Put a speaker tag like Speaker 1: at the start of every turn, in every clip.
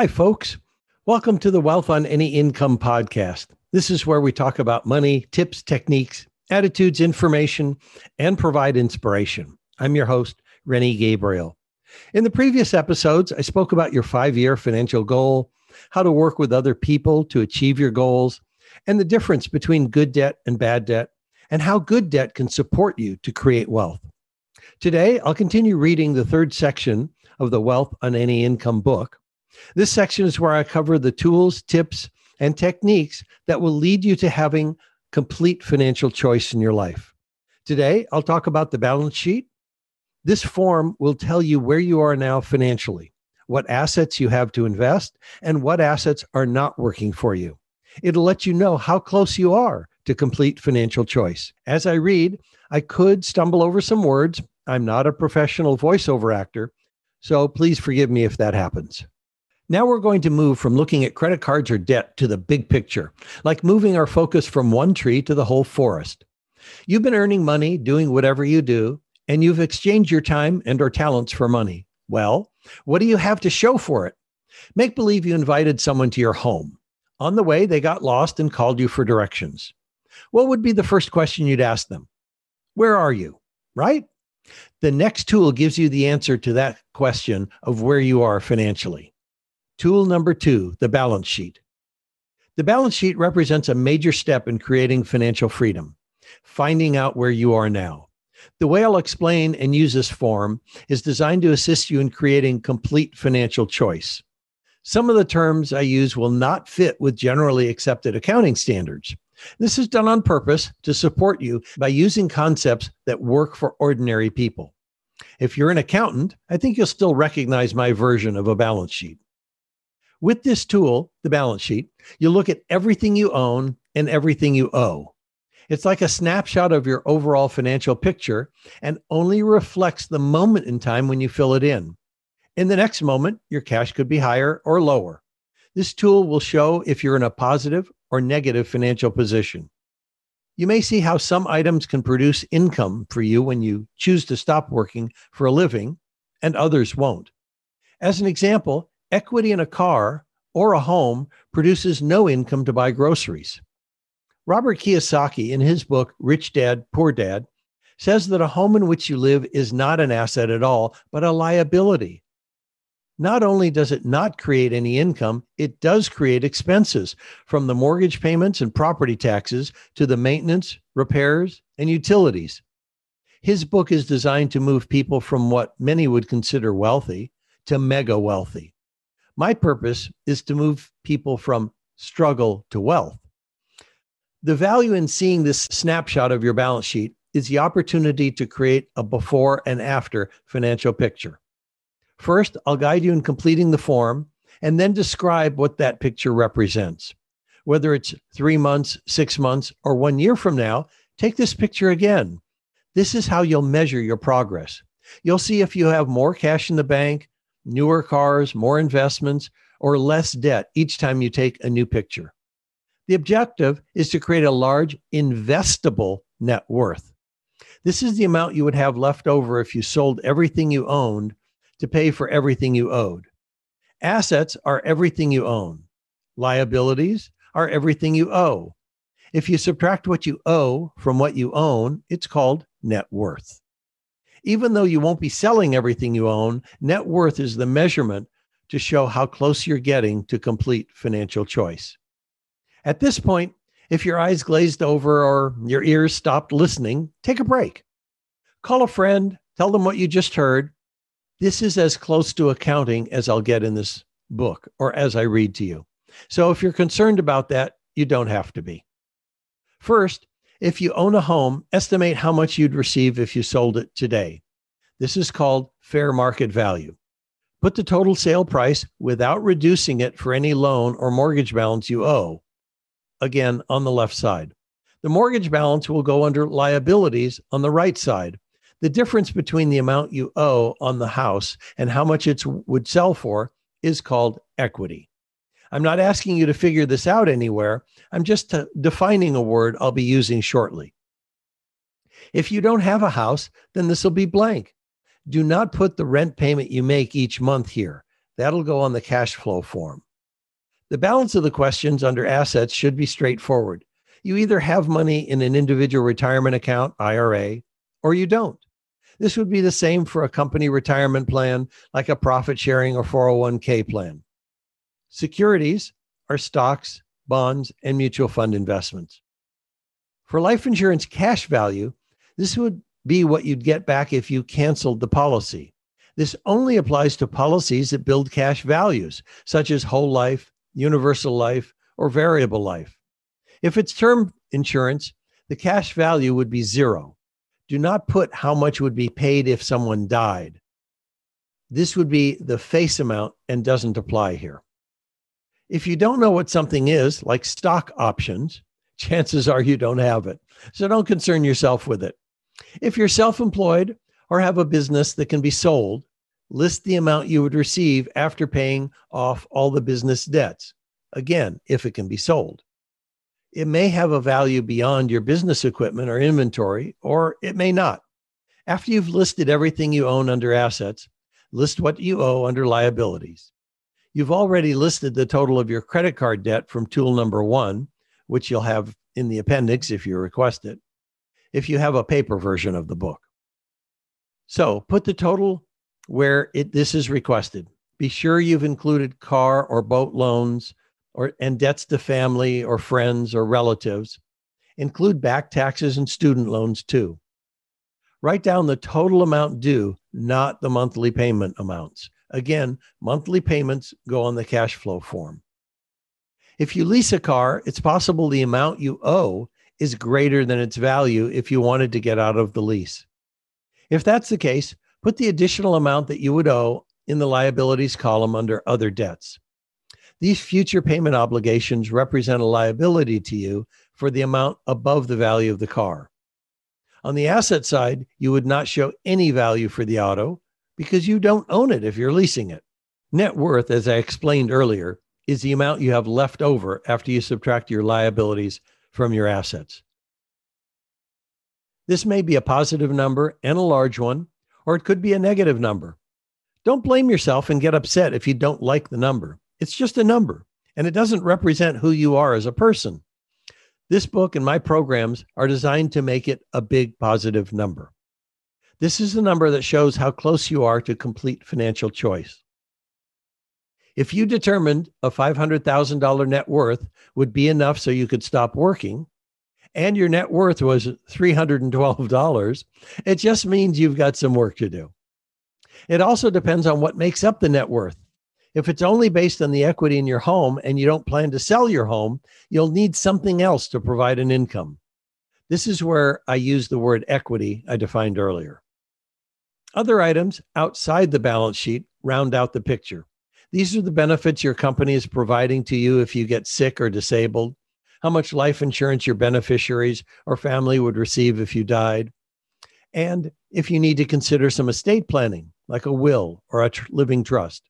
Speaker 1: Hi, folks. Welcome to the Wealth on Any Income podcast. This is where we talk about money, tips, techniques, attitudes, information, and provide inspiration. I'm your host, Rennie Gabriel. In the previous episodes, I spoke about your five year financial goal, how to work with other people to achieve your goals, and the difference between good debt and bad debt, and how good debt can support you to create wealth. Today, I'll continue reading the third section of the Wealth on Any Income book. This section is where I cover the tools, tips, and techniques that will lead you to having complete financial choice in your life. Today, I'll talk about the balance sheet. This form will tell you where you are now financially, what assets you have to invest, and what assets are not working for you. It'll let you know how close you are to complete financial choice. As I read, I could stumble over some words. I'm not a professional voiceover actor, so please forgive me if that happens. Now we're going to move from looking at credit cards or debt to the big picture, like moving our focus from one tree to the whole forest. You've been earning money doing whatever you do, and you've exchanged your time and or talents for money. Well, what do you have to show for it? Make believe you invited someone to your home. On the way, they got lost and called you for directions. What would be the first question you'd ask them? Where are you? Right? The next tool gives you the answer to that question of where you are financially. Tool number two, the balance sheet. The balance sheet represents a major step in creating financial freedom, finding out where you are now. The way I'll explain and use this form is designed to assist you in creating complete financial choice. Some of the terms I use will not fit with generally accepted accounting standards. This is done on purpose to support you by using concepts that work for ordinary people. If you're an accountant, I think you'll still recognize my version of a balance sheet. With this tool, the balance sheet, you look at everything you own and everything you owe. It's like a snapshot of your overall financial picture and only reflects the moment in time when you fill it in. In the next moment, your cash could be higher or lower. This tool will show if you're in a positive or negative financial position. You may see how some items can produce income for you when you choose to stop working for a living, and others won't. As an example, equity in a car or a home produces no income to buy groceries. Robert Kiyosaki, in his book Rich Dad, Poor Dad, says that a home in which you live is not an asset at all, but a liability. Not only does it not create any income, it does create expenses from the mortgage payments and property taxes to the maintenance, repairs, and utilities. His book is designed to move people from what many would consider wealthy to mega wealthy. My purpose is to move people from struggle to wealth. The value in seeing this snapshot of your balance sheet is the opportunity to create a before and after financial picture. First, I'll guide you in completing the form and then describe what that picture represents. Whether it's three months, six months, or one year from now, take this picture again. This is how you'll measure your progress. You'll see if you have more cash in the bank, newer cars, more investments, or less debt each time you take a new picture. The objective is to create a large investable net worth. This is the amount you would have left over if you sold everything you owned to pay for everything you owed. Assets are everything you own. Liabilities are everything you owe. If you subtract what you owe from what you own, it's called net worth. Even though you won't be selling everything you own, net worth is the measurement to show how close you're getting to complete financial choice. At this point, if your eyes glazed over or your ears stopped listening, take a break. Call a friend, tell them what you just heard, this is as close to accounting as I'll get in this book or as I read to you. So if you're concerned about that, you don't have to be. First, if you own a home, estimate how much you'd receive if you sold it today. This is called fair market value. Put the total sale price without reducing it for any loan or mortgage balance you owe. Again, on the left side. The mortgage balance will go under liabilities on the right side. The difference between the amount you owe on the house and how much it would sell for is called equity. I'm not asking you to figure this out anywhere. I'm just defining a word I'll be using shortly. If you don't have a house, then this will be blank. Do not put the rent payment you make each month here. That'll go on the cash flow form. The balance of the questions under assets should be straightforward. You either have money in an individual retirement account, IRA, or you don't. This would be the same for a company retirement plan, like a profit sharing or 401k plan. Securities are stocks, bonds, and mutual fund investments. For life insurance cash value, this would be what you'd get back if you canceled the policy. This only applies to policies that build cash values, such as whole life, universal life, or variable life. If it's term insurance, the cash value would be zero. Do not put how much would be paid if someone died. This would be the face amount and doesn't apply here. If you don't know what something is, like stock options, chances are you don't have it. So don't concern yourself with it. If you're self employed or have a business that can be sold, list the amount you would receive after paying off all the business debts. Again, if it can be sold. It may have a value beyond your business equipment or inventory, or it may not. After you've listed everything you own under assets, list what you owe under liabilities. You've already listed the total of your credit card debt from tool number one, which you'll have in the appendix if you request it, if you have a paper version of the book. So put the total where it, this is requested. Be sure you've included car or boat loans or and debts to family or friends or relatives. Include back taxes and student loans too. Write down the total amount due, not the monthly payment amounts. Again, monthly payments go on the cash flow form. If you lease a car, it's possible the amount you owe is greater than its value if you wanted to get out of the lease. If that's the case, Put the additional amount that you would owe in the liabilities column under other debts. These future payment obligations represent a liability to you for the amount above the value of the car. On the asset side, you would not show any value for the auto because you don't own it if you're leasing it. Net worth, as I explained earlier, is the amount you have left over after you subtract your liabilities from your assets. This may be a positive number and a large one, or it could be a negative number. Don't blame yourself and get upset if you don't like the number. It's just a number, and it doesn't represent who you are as a person. This book and my programs are designed to make it a big positive number. This is the number that shows how close you are to complete financial choice. If you determined a $500,000 net worth would be enough so you could stop working, and your net worth was $312, it just means you've got some work to do. It also depends on what makes up the net worth. If it's only based on the equity in your home and you don't plan to sell your home, you'll need something else to provide an income. This is where I use the word equity I defined earlier. Other items outside the balance sheet round out the picture. These are the benefits your company is providing to you if you get sick or disabled, how much life insurance your beneficiaries or family would receive if you died, and if you need to consider some estate planning, like a will or a tr- living trust.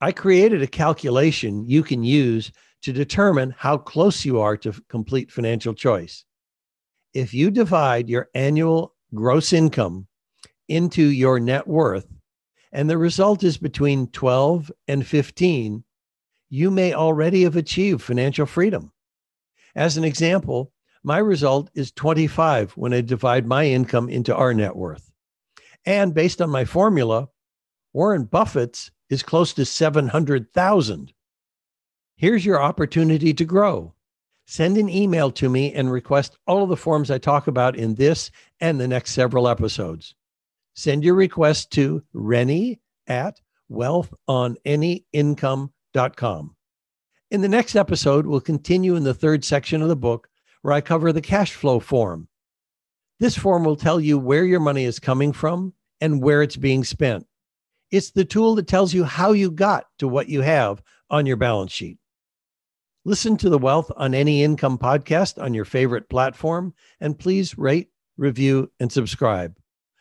Speaker 1: I created a calculation you can use to determine how close you are to complete financial choice. If you divide your annual gross income into your net worth, and the result is between 12 and 15, you may already have achieved financial freedom. As an example, my result is 25 when I divide my income into our net worth. And based on my formula, Warren Buffett's is close to 700,000. Here's your opportunity to grow. Send an email to me and request all of the forms I talk about in this and the next several episodes. Send your request to Rennie at wealthonanyincome.com. In the next episode, we'll continue in the third section of the book where I cover the cash flow form. This form will tell you where your money is coming from and where it's being spent. It's the tool that tells you how you got to what you have on your balance sheet. Listen to the Wealth on Any Income podcast on your favorite platform, and please rate, review, and subscribe.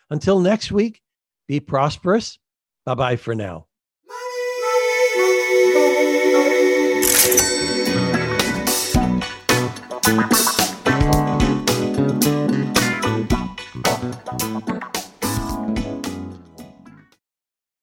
Speaker 1: Until next week, be prosperous. Bye bye for now. Thank